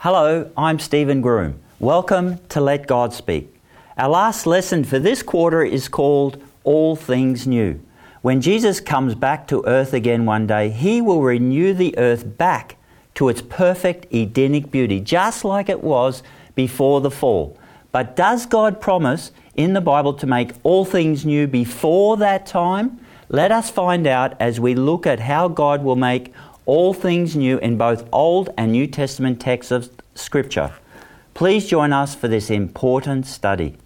Hello, I'm Stephen Groom. Welcome to Let God Speak. Our last lesson for this quarter is called All Things New. When Jesus comes back to earth again one day, he will renew the earth back to its perfect Edenic beauty, just like it was before the fall. But does God promise in the Bible to make all things new before that time? Let us find out as we look at how God will make all things new in both Old and New Testament texts of Scripture. Please join us for this important study.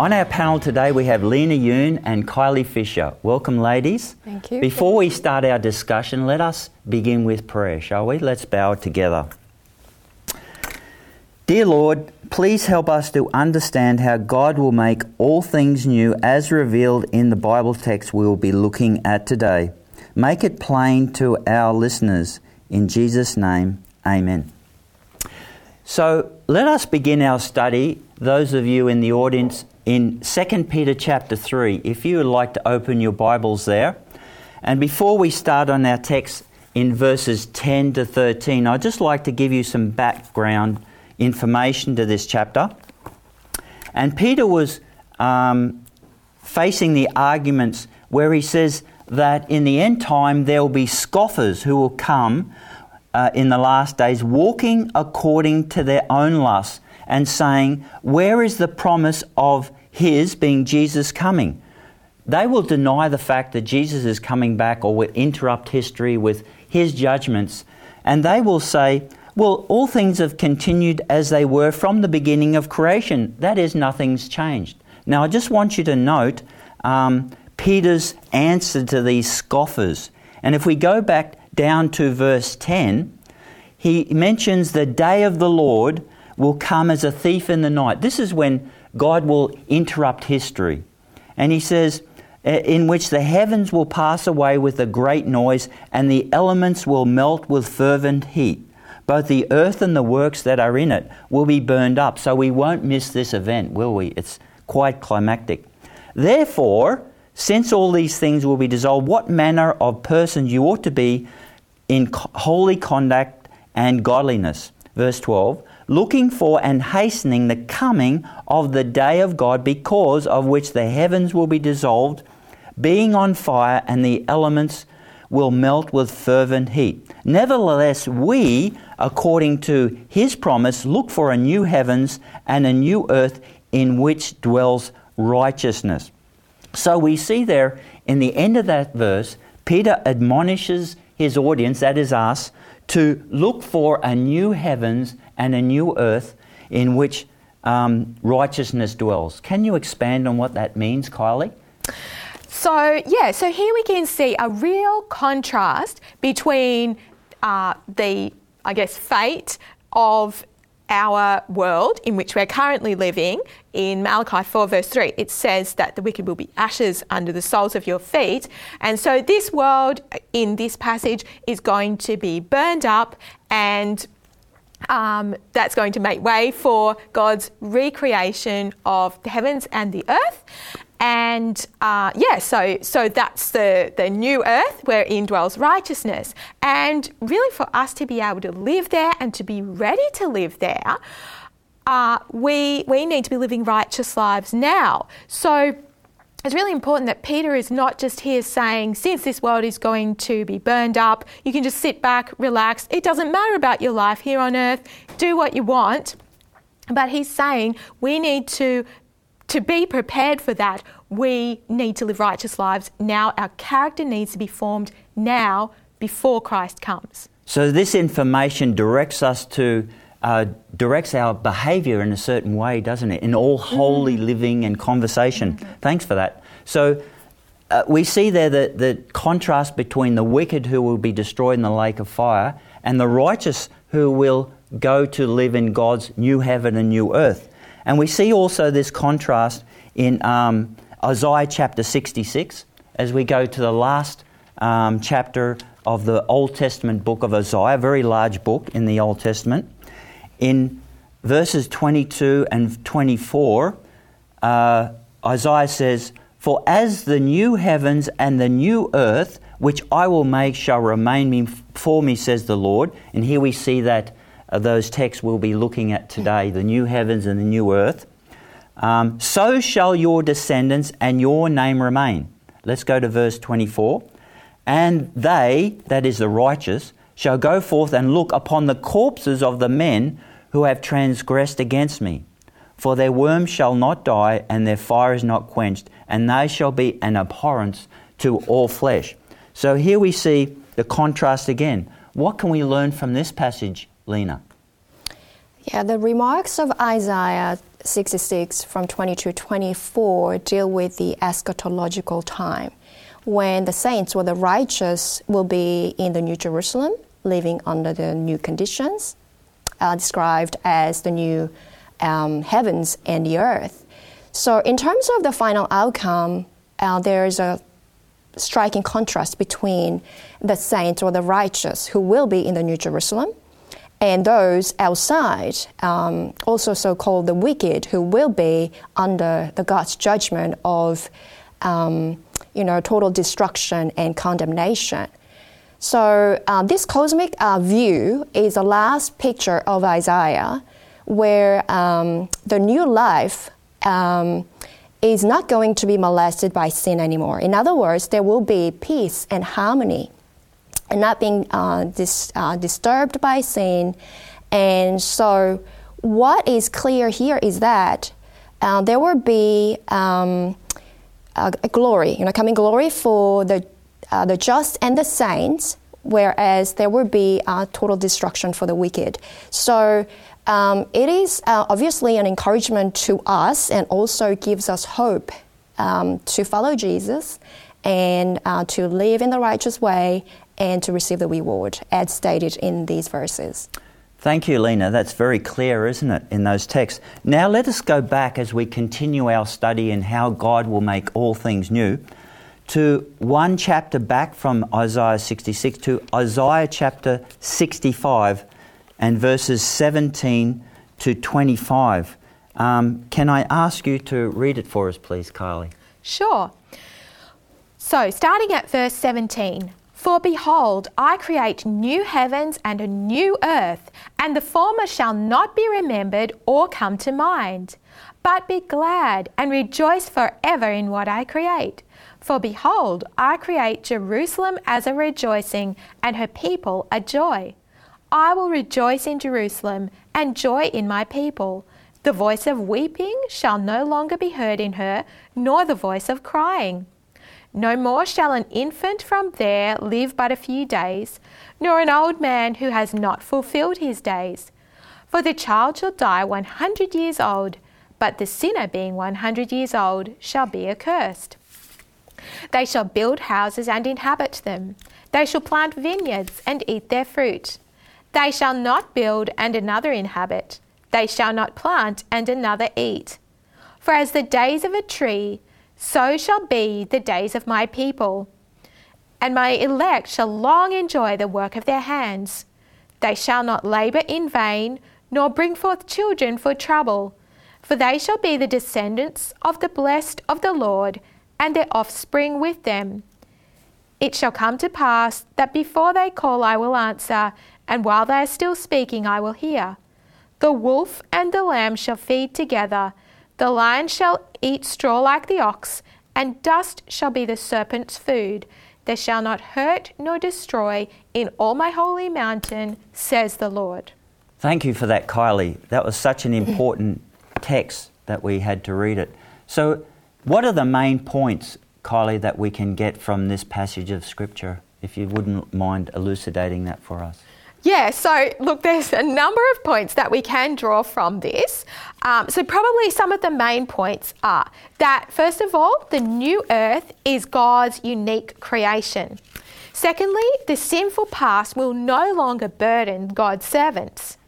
On our panel today, we have Lena Yoon and Kylie Fisher. Welcome, ladies. Thank you. Before we start our discussion, let us begin with prayer, shall we? Let's bow together. Dear Lord, please help us to understand how God will make all things new as revealed in the Bible text we will be looking at today. Make it plain to our listeners. In Jesus' name, amen. So let us begin our study. Those of you in the audience in 2 Peter chapter 3, if you would like to open your Bibles there. And before we start on our text in verses 10 to 13, I'd just like to give you some background information to this chapter. And Peter was um, facing the arguments where he says that in the end time there will be scoffers who will come uh, in the last days walking according to their own lusts and saying, Where is the promise of His, being Jesus, coming? They will deny the fact that Jesus is coming back or will interrupt history with His judgments. And they will say, Well, all things have continued as they were from the beginning of creation. That is, nothing's changed. Now, I just want you to note um, Peter's answer to these scoffers. And if we go back down to verse 10, he mentions the day of the Lord will come as a thief in the night. This is when God will interrupt history. And he says, in which the heavens will pass away with a great noise, and the elements will melt with fervent heat. Both the earth and the works that are in it will be burned up. So we won't miss this event, will we? It's quite climactic. Therefore, since all these things will be dissolved, what manner of persons you ought to be in holy conduct and godliness. Verse 12 looking for and hastening the coming of the day of God, because of which the heavens will be dissolved, being on fire, and the elements will melt with fervent heat. Nevertheless, we, according to his promise, look for a new heavens and a new earth in which dwells righteousness. So we see there in the end of that verse, Peter admonishes his audience, that is us, to look for a new heavens and a new earth in which um, righteousness dwells. Can you expand on what that means, Kylie? So, yeah, so here we can see a real contrast between uh, the, I guess, fate of our world in which we're currently living, in Malachi 4, verse 3, it says that the wicked will be ashes under the soles of your feet. And so, this world in this passage is going to be burned up, and um, that's going to make way for God's recreation of the heavens and the earth. And uh, yeah, so so that's the, the new earth wherein dwells righteousness. And really, for us to be able to live there and to be ready to live there, uh, we we need to be living righteous lives now. So it's really important that Peter is not just here saying, since this world is going to be burned up, you can just sit back, relax. It doesn't matter about your life here on earth. Do what you want. But he's saying we need to to be prepared for that, we need to live righteous lives now. Our character needs to be formed now before Christ comes. So, this information directs us to, uh, directs our behavior in a certain way, doesn't it? In all holy mm-hmm. living and conversation. Mm-hmm. Thanks for that. So, uh, we see there the, the contrast between the wicked who will be destroyed in the lake of fire and the righteous who will go to live in God's new heaven and new earth. And we see also this contrast in um, Isaiah chapter 66 as we go to the last um, chapter of the Old Testament book of Isaiah, a very large book in the Old Testament. In verses 22 and 24, uh, Isaiah says, For as the new heavens and the new earth, which I will make, shall remain me, for me, says the Lord. And here we see that uh, those texts we'll be looking at today the new heavens and the new earth. Um, so shall your descendants and your name remain. Let's go to verse 24. And they, that is the righteous, shall go forth and look upon the corpses of the men who have transgressed against me. For their worm shall not die, and their fire is not quenched, and they shall be an abhorrence to all flesh. So here we see the contrast again. What can we learn from this passage, Lena? Yeah, the remarks of Isaiah 66 from 20 to 24 deal with the eschatological time when the saints or the righteous will be in the New Jerusalem, living under the new conditions, uh, described as the new um, heavens and the earth. So, in terms of the final outcome, uh, there is a striking contrast between the saints or the righteous who will be in the New Jerusalem and those outside, um, also so called the wicked, who will be under the God's judgment of um, you know, total destruction and condemnation. So, uh, this cosmic uh, view is the last picture of Isaiah where um, the new life um, is not going to be molested by sin anymore. In other words, there will be peace and harmony and not being uh, dis, uh, disturbed by sin. And so, what is clear here is that uh, there will be um, a, a glory, you know, coming glory for the uh, the just and the saints, whereas there will be uh, total destruction for the wicked. So um, it is uh, obviously an encouragement to us and also gives us hope um, to follow Jesus and uh, to live in the righteous way and to receive the reward, as stated in these verses. Thank you, Lena. That's very clear, isn't it, in those texts? Now let us go back as we continue our study in how God will make all things new to one chapter back from Isaiah 66 to Isaiah chapter 65 and verses 17 to 25. Um, can I ask you to read it for us, please, Kylie? Sure. So, starting at verse 17 For behold, I create new heavens and a new earth, and the former shall not be remembered or come to mind. But be glad and rejoice forever in what I create. For behold, I create Jerusalem as a rejoicing, and her people a joy. I will rejoice in Jerusalem and joy in my people. The voice of weeping shall no longer be heard in her, nor the voice of crying. No more shall an infant from there live but a few days, nor an old man who has not fulfilled his days. For the child shall die one hundred years old, but the sinner being one hundred years old shall be accursed. They shall build houses and inhabit them. They shall plant vineyards and eat their fruit. They shall not build and another inhabit. They shall not plant and another eat. For as the days of a tree, so shall be the days of my people. And my elect shall long enjoy the work of their hands. They shall not labour in vain, nor bring forth children for trouble. For they shall be the descendants of the blessed of the Lord, and their offspring with them. It shall come to pass that before they call I will answer, and while they are still speaking, I will hear. The wolf and the lamb shall feed together, the lion shall eat straw like the ox, and dust shall be the serpent's food. They shall not hurt nor destroy in all my holy mountain, says the Lord. Thank you for that, Kylie. That was such an important text that we had to read it. So, what are the main points, Kylie, that we can get from this passage of Scripture? If you wouldn't mind elucidating that for us. Yeah, so look, there's a number of points that we can draw from this. Um, so, probably some of the main points are that, first of all, the new earth is God's unique creation. Secondly, the sinful past will no longer burden God's servants.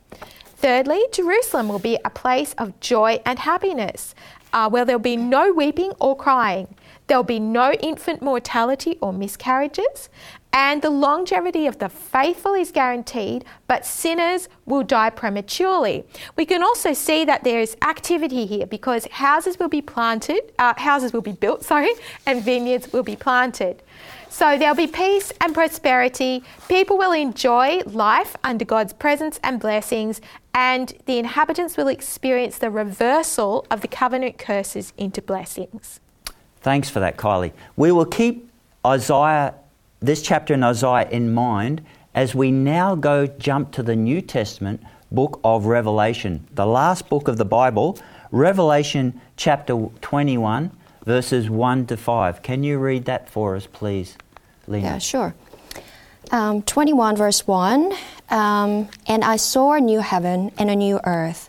thirdly, Jerusalem will be a place of joy and happiness, uh, where there'll be no weeping or crying. There'll be no infant mortality or miscarriages, and the longevity of the faithful is guaranteed, but sinners will die prematurely. We can also see that there is activity here because houses will be planted, uh, houses will be built, sorry, and vineyards will be planted. So there'll be peace and prosperity. People will enjoy life under God's presence and blessings, and the inhabitants will experience the reversal of the covenant curses into blessings. Thanks for that, Kylie. We will keep Isaiah, this chapter in Isaiah, in mind as we now go jump to the New Testament book of Revelation, the last book of the Bible, Revelation chapter 21, verses 1 to 5. Can you read that for us, please, Lena? Yeah, sure. Um, 21 verse 1 um, And I saw a new heaven and a new earth.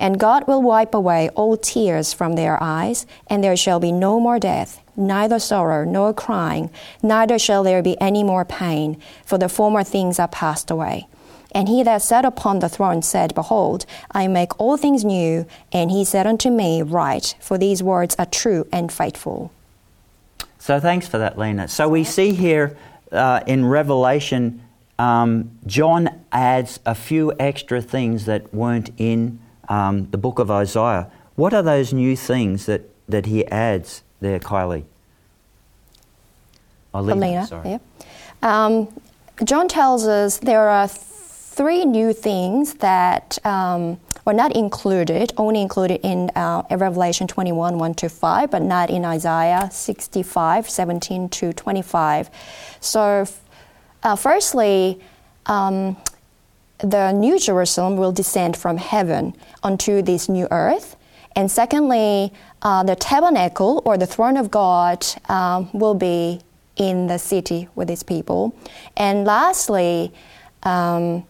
And God will wipe away all tears from their eyes, and there shall be no more death, neither sorrow nor crying, neither shall there be any more pain, for the former things are passed away. And he that sat upon the throne said, Behold, I make all things new. And he said unto me, Write, for these words are true and faithful. So thanks for that, Lena. So we see here uh, in Revelation, um, John adds a few extra things that weren't in um, the book of Isaiah. What are those new things that, that he adds there, Kylie? Lena, Elena, sorry. yeah. Um, John tells us there are three new things that um, were not included, only included in uh, Revelation 21, 1 to 5, but not in Isaiah 65, 17 to 25. So, uh, firstly, um, the new Jerusalem will descend from heaven onto this new earth. And secondly, uh, the tabernacle or the throne of God um, will be in the city with his people. And lastly, um,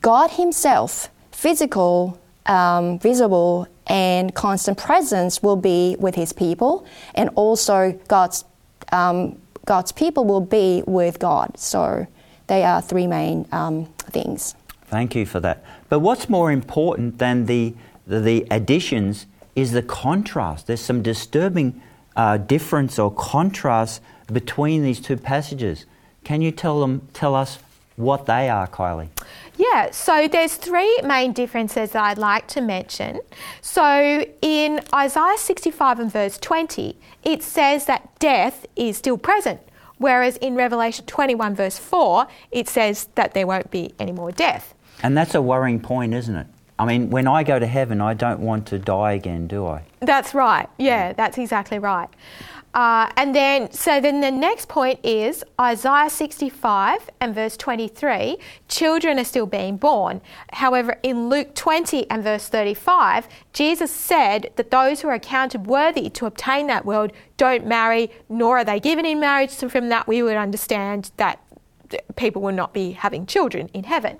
God Himself, physical, um, visible, and constant presence will be with His people, and also God's um, God's people will be with God. So they are three main um, things. Thank you for that. But what's more important than the, the, the additions is the contrast. There's some disturbing uh, difference or contrast between these two passages. Can you tell them, tell us what they are, Kylie? Yeah, so there's three main differences that I'd like to mention. So in Isaiah 65 and verse 20, it says that death is still present, whereas in Revelation 21 verse 4, it says that there won't be any more death. And that's a worrying point, isn't it? I mean, when I go to heaven, I don't want to die again, do I? That's right. Yeah, that's exactly right. Uh, and then, so then the next point is Isaiah 65 and verse 23 children are still being born. However, in Luke 20 and verse 35, Jesus said that those who are accounted worthy to obtain that world don't marry, nor are they given in marriage. So, from that, we would understand that people will not be having children in heaven.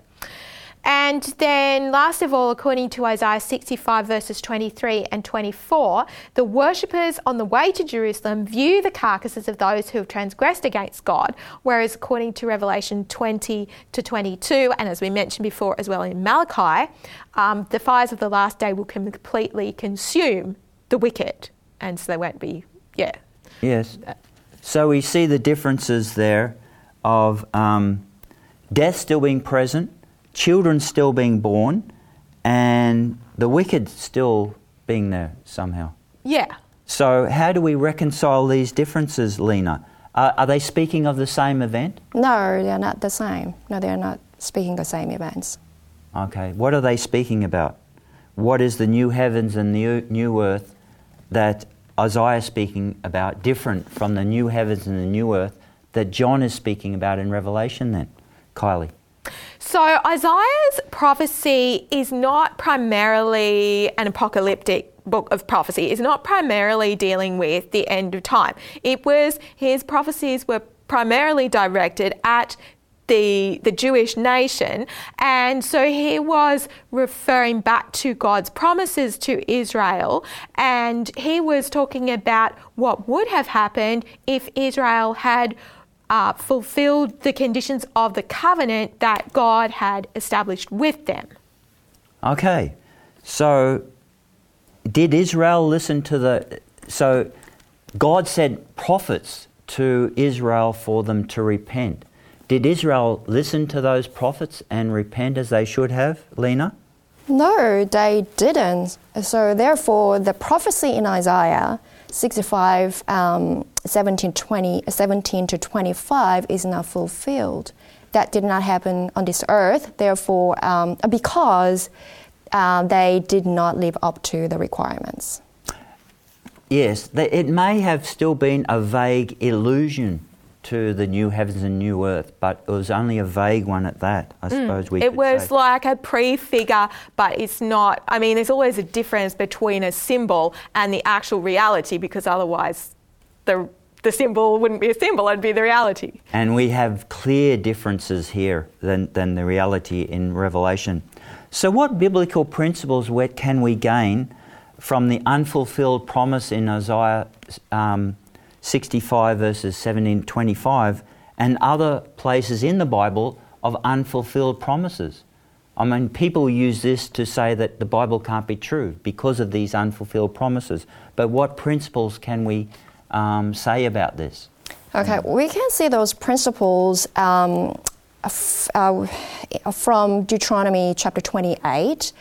And then, last of all, according to Isaiah 65, verses 23 and 24, the worshippers on the way to Jerusalem view the carcasses of those who have transgressed against God, whereas according to Revelation 20 to 22, and as we mentioned before as well in Malachi, um, the fires of the last day will completely consume the wicked, and so they won't be, yeah. Yes. So we see the differences there of um, death still being present, children still being born, and the wicked still being there somehow. Yeah. So, how do we reconcile these differences, Lena? Uh, are they speaking of the same event? No, they're not the same. No, they're not speaking the same events. Okay. What are they speaking about? What is the new heavens and the new earth that Isaiah is speaking about different from the new heavens and the new earth that John is speaking about in Revelation then? Kylie. So Isaiah's prophecy is not primarily an apocalyptic book of prophecy it's not primarily dealing with the end of time. It was his prophecies were primarily directed at the, the Jewish nation. And so he was referring back to God's promises to Israel. And he was talking about what would have happened if Israel had uh, fulfilled the conditions of the covenant that God had established with them. Okay, so did Israel listen to the. So God sent prophets to Israel for them to repent. Did Israel listen to those prophets and repent as they should have, Lena? No, they didn't. So, therefore, the prophecy in Isaiah 65, um, 17, 20, 17 to 25 is not fulfilled. That did not happen on this earth, therefore, um, because uh, they did not live up to the requirements. Yes, it may have still been a vague illusion to the new heavens and new earth, but it was only a vague one at that, I mm. suppose we It was say. like a prefigure, but it's not. I mean, there's always a difference between a symbol and the actual reality because otherwise the the symbol wouldn't be a symbol, it'd be the reality. And we have clear differences here than, than the reality in Revelation. So, what biblical principles where can we gain from the unfulfilled promise in Isaiah um, 65, verses 17 25, and other places in the Bible of unfulfilled promises. I mean, people use this to say that the Bible can't be true because of these unfulfilled promises. But what principles can we um, say about this? Okay, we can see those principles um, f- uh, from Deuteronomy chapter 28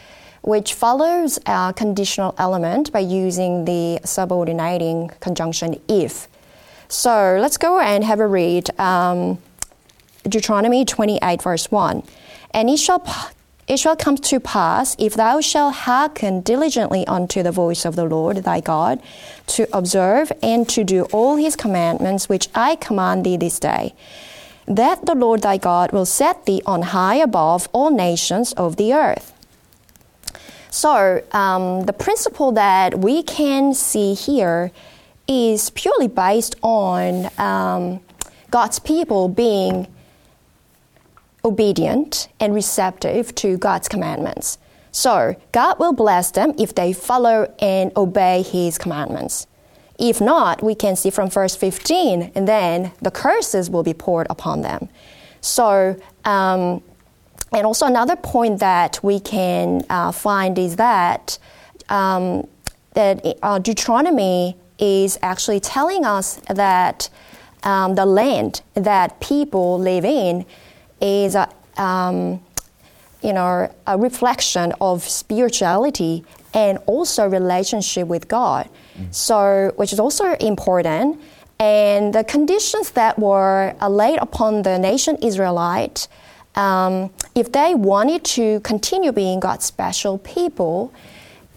which follows a conditional element by using the subordinating conjunction if. So let's go and have a read. Um, Deuteronomy 28, verse 1. And it shall, it shall come to pass, if thou shalt hearken diligently unto the voice of the Lord thy God, to observe and to do all his commandments which I command thee this day, that the Lord thy God will set thee on high above all nations of the earth. So, um, the principle that we can see here is purely based on um, God's people being obedient and receptive to God's commandments. So, God will bless them if they follow and obey His commandments. If not, we can see from verse 15, and then the curses will be poured upon them. So, um, and also another point that we can uh, find is that um, that uh, Deuteronomy is actually telling us that um, the land that people live in is a, um, you know, a reflection of spirituality and also relationship with God. Mm. So, which is also important. And the conditions that were laid upon the nation Israelite, um, if they wanted to continue being God's special people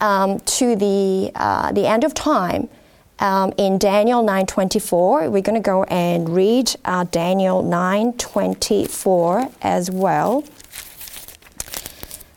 um, to the uh, the end of time, um, in Daniel 9:24. We're going to go and read uh, Daniel 9:24 as well.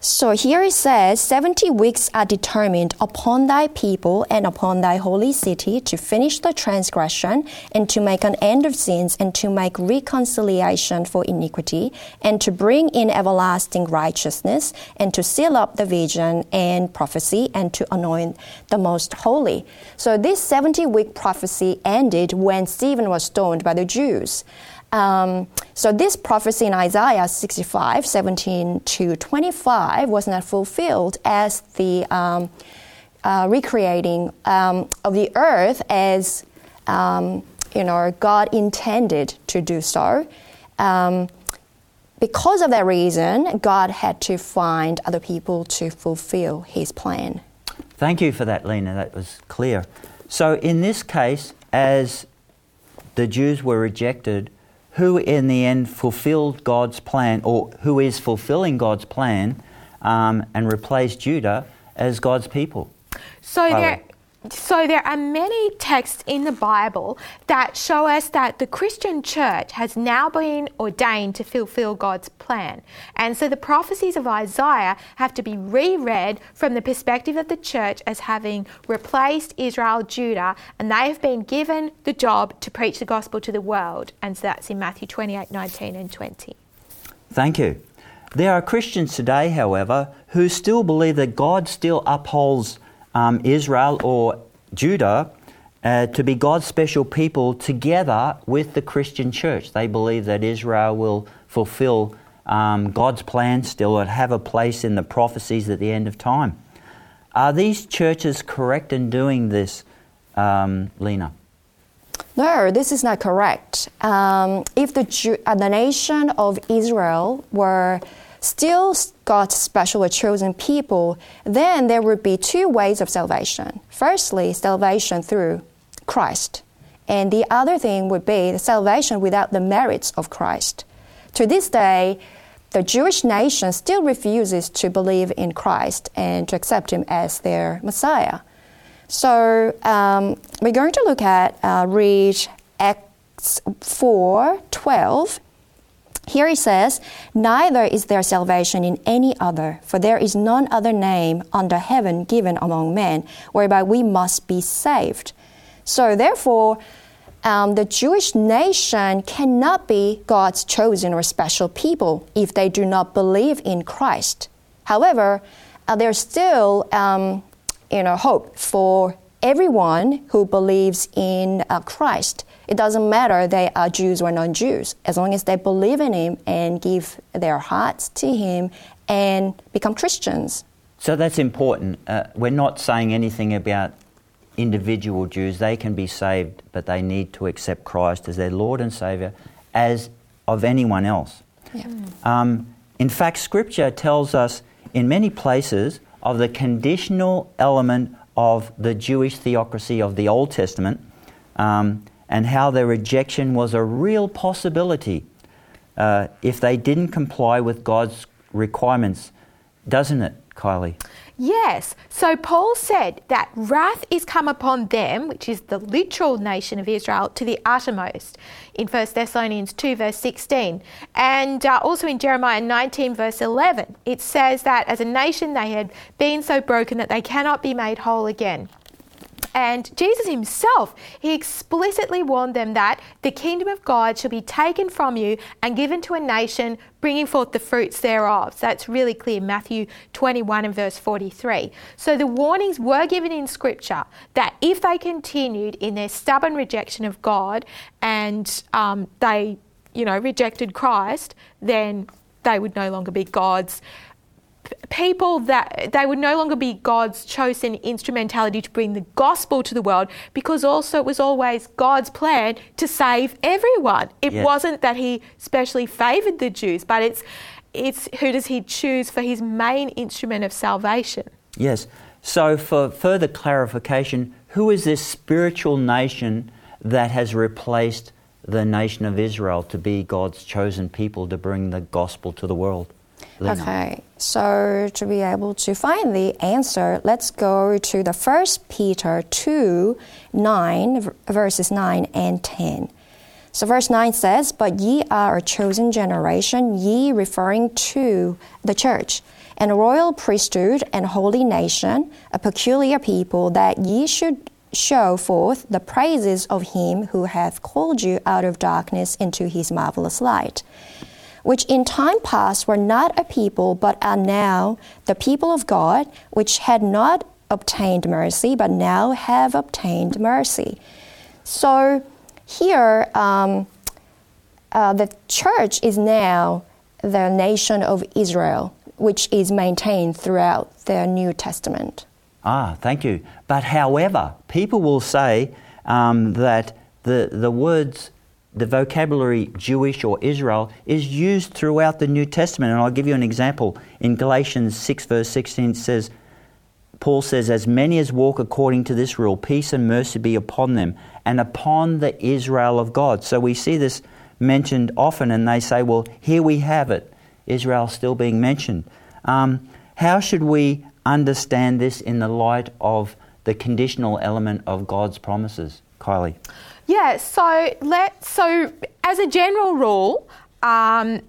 So here it says, 70 weeks are determined upon thy people and upon thy holy city to finish the transgression and to make an end of sins and to make reconciliation for iniquity and to bring in everlasting righteousness and to seal up the vision and prophecy and to anoint the most holy. So this 70 week prophecy ended when Stephen was stoned by the Jews. Um, so this prophecy in Isaiah 65, 17 to 25 was not fulfilled as the um, uh, recreating um, of the earth as um, you know God intended to do so. Um, because of that reason, God had to find other people to fulfill His plan. Thank you for that, Lena. That was clear. So in this case, as the Jews were rejected who in the end fulfilled God's plan, or who is fulfilling God's plan, um, and replaced Judah as God's people. So there, so there are many texts in the Bible that show us that the Christian church has now been ordained to fulfill God's plan. And so the prophecies of Isaiah have to be reread from the perspective of the church as having replaced Israel, Judah, and they have been given the job to preach the gospel to the world. And so that's in Matthew 28 19 and 20. Thank you. There are Christians today, however, who still believe that God still upholds um, Israel or Judah uh, to be God's special people together with the Christian church. They believe that Israel will fulfill um, God's plan still and have a place in the prophecies at the end of time. Are these churches correct in doing this, um, Lena? No, this is not correct. Um, if the, Jew, uh, the nation of Israel were still God's special chosen people, then there would be two ways of salvation. Firstly, salvation through Christ. And the other thing would be salvation without the merits of Christ. To this day, the Jewish nation still refuses to believe in Christ and to accept Him as their Messiah. So um, we're going to look at uh, read Acts 4 12 here he says, Neither is there salvation in any other, for there is none other name under heaven given among men whereby we must be saved. So, therefore, um, the Jewish nation cannot be God's chosen or special people if they do not believe in Christ. However, uh, there's still um, you know, hope for everyone who believes in uh, Christ. It doesn't matter they are Jews or non Jews, as long as they believe in Him and give their hearts to Him and become Christians. So that's important. Uh, we're not saying anything about individual Jews. They can be saved, but they need to accept Christ as their Lord and Saviour, as of anyone else. Yeah. Um, in fact, Scripture tells us in many places of the conditional element of the Jewish theocracy of the Old Testament. Um, and how their rejection was a real possibility uh, if they didn't comply with God's requirements, doesn't it, Kylie? Yes. So Paul said that wrath is come upon them, which is the literal nation of Israel, to the uttermost in 1 Thessalonians 2, verse 16. And uh, also in Jeremiah 19, verse 11, it says that as a nation they had been so broken that they cannot be made whole again. And Jesus himself, he explicitly warned them that the kingdom of God shall be taken from you and given to a nation bringing forth the fruits thereof. So that's really clear, Matthew 21 and verse 43. So the warnings were given in Scripture that if they continued in their stubborn rejection of God and um, they, you know, rejected Christ, then they would no longer be God's people that they would no longer be God's chosen instrumentality to bring the gospel to the world because also it was always God's plan to save everyone. It yes. wasn't that he specially favored the Jews, but it's it's who does he choose for his main instrument of salvation. Yes. So for further clarification, who is this spiritual nation that has replaced the nation of Israel to be God's chosen people to bring the gospel to the world? Okay, so to be able to find the answer, let's go to the First Peter 2 9, verses 9 and 10. So, verse 9 says, But ye are a chosen generation, ye referring to the church, and a royal priesthood and holy nation, a peculiar people, that ye should show forth the praises of him who hath called you out of darkness into his marvelous light which in time past were not a people, but are now the people of God, which had not obtained mercy, but now have obtained mercy. So here, um, uh, the church is now the nation of Israel, which is maintained throughout the New Testament. Ah, thank you. But however, people will say um, that the, the words the vocabulary Jewish or Israel is used throughout the New Testament. And I'll give you an example. In Galatians 6, verse 16, says, Paul says, As many as walk according to this rule, peace and mercy be upon them and upon the Israel of God. So we see this mentioned often, and they say, Well, here we have it. Israel still being mentioned. Um, how should we understand this in the light of the conditional element of God's promises. Kylie. Yeah, so let so as a general rule, um,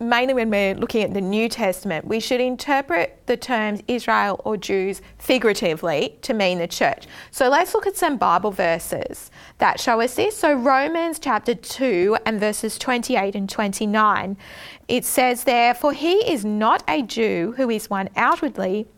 mainly when we're looking at the New Testament, we should interpret the terms Israel or Jews figuratively to mean the church. So let's look at some Bible verses that show us this. So Romans chapter 2 and verses 28 and 29. It says there, For he is not a Jew who is one outwardly,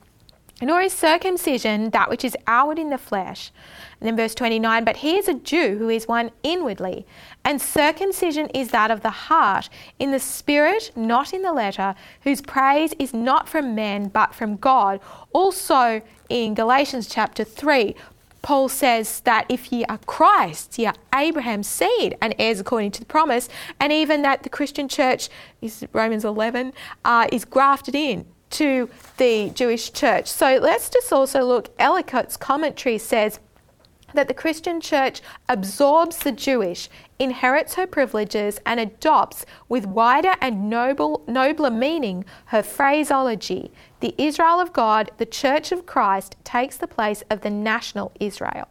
nor is circumcision that which is outward in the flesh. And then verse 29 But he is a Jew who is one inwardly, and circumcision is that of the heart, in the spirit, not in the letter, whose praise is not from men, but from God. Also in Galatians chapter 3, Paul says that if ye are Christ, ye are Abraham's seed and heirs according to the promise, and even that the Christian church is Romans 11 uh, is grafted in to the Jewish church. So let's just also look. Ellicott's commentary says that the Christian church absorbs the Jewish, inherits her privileges, and adopts with wider and noble, nobler meaning her phraseology. The Israel of God, the church of Christ, takes the place of the national Israel.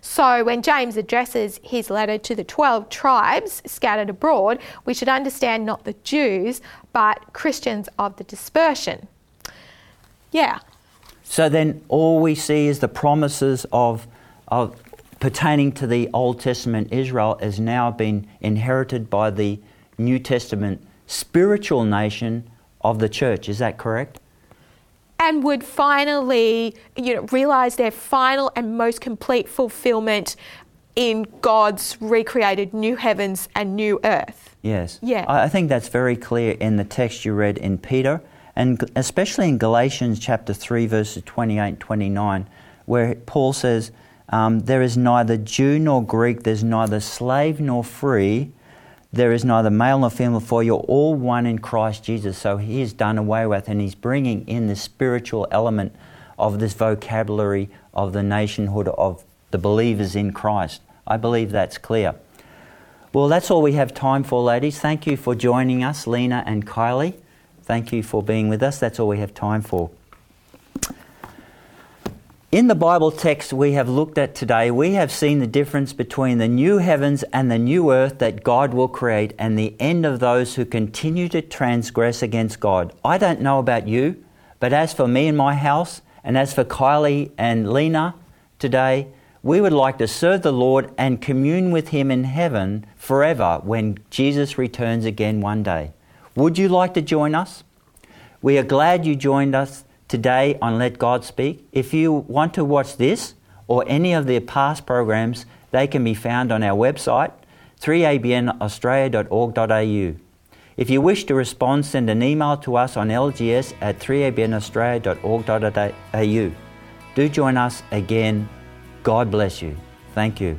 So, when James addresses his letter to the 12 tribes scattered abroad, we should understand not the Jews, but Christians of the dispersion. Yeah. So then all we see is the promises of, of pertaining to the Old Testament Israel has now been inherited by the New Testament spiritual nation of the church. Is that correct? And would finally, you know, realize their final and most complete fulfillment in God's recreated new heavens and new earth. Yes. Yeah. I think that's very clear in the text you read in Peter, and especially in Galatians chapter 3, verses 28 and 29, where Paul says, um, There is neither Jew nor Greek, there's neither slave nor free, there is neither male nor female, for you're all one in Christ Jesus. So he is done away with, and he's bringing in the spiritual element of this vocabulary of the nationhood of the believers in Christ. I believe that's clear. Well, that's all we have time for, ladies. Thank you for joining us, Lena and Kylie. Thank you for being with us. That's all we have time for. In the Bible text we have looked at today, we have seen the difference between the new heavens and the new earth that God will create and the end of those who continue to transgress against God. I don't know about you, but as for me and my house, and as for Kylie and Lena today, we would like to serve the Lord and commune with Him in heaven forever when Jesus returns again one day. Would you like to join us? We are glad you joined us today on Let God Speak. If you want to watch this or any of the past programs, they can be found on our website 3abnaustralia.org.au. If you wish to respond, send an email to us on lgs at 3abnaustralia.org.au. Do join us again. God bless you. Thank you.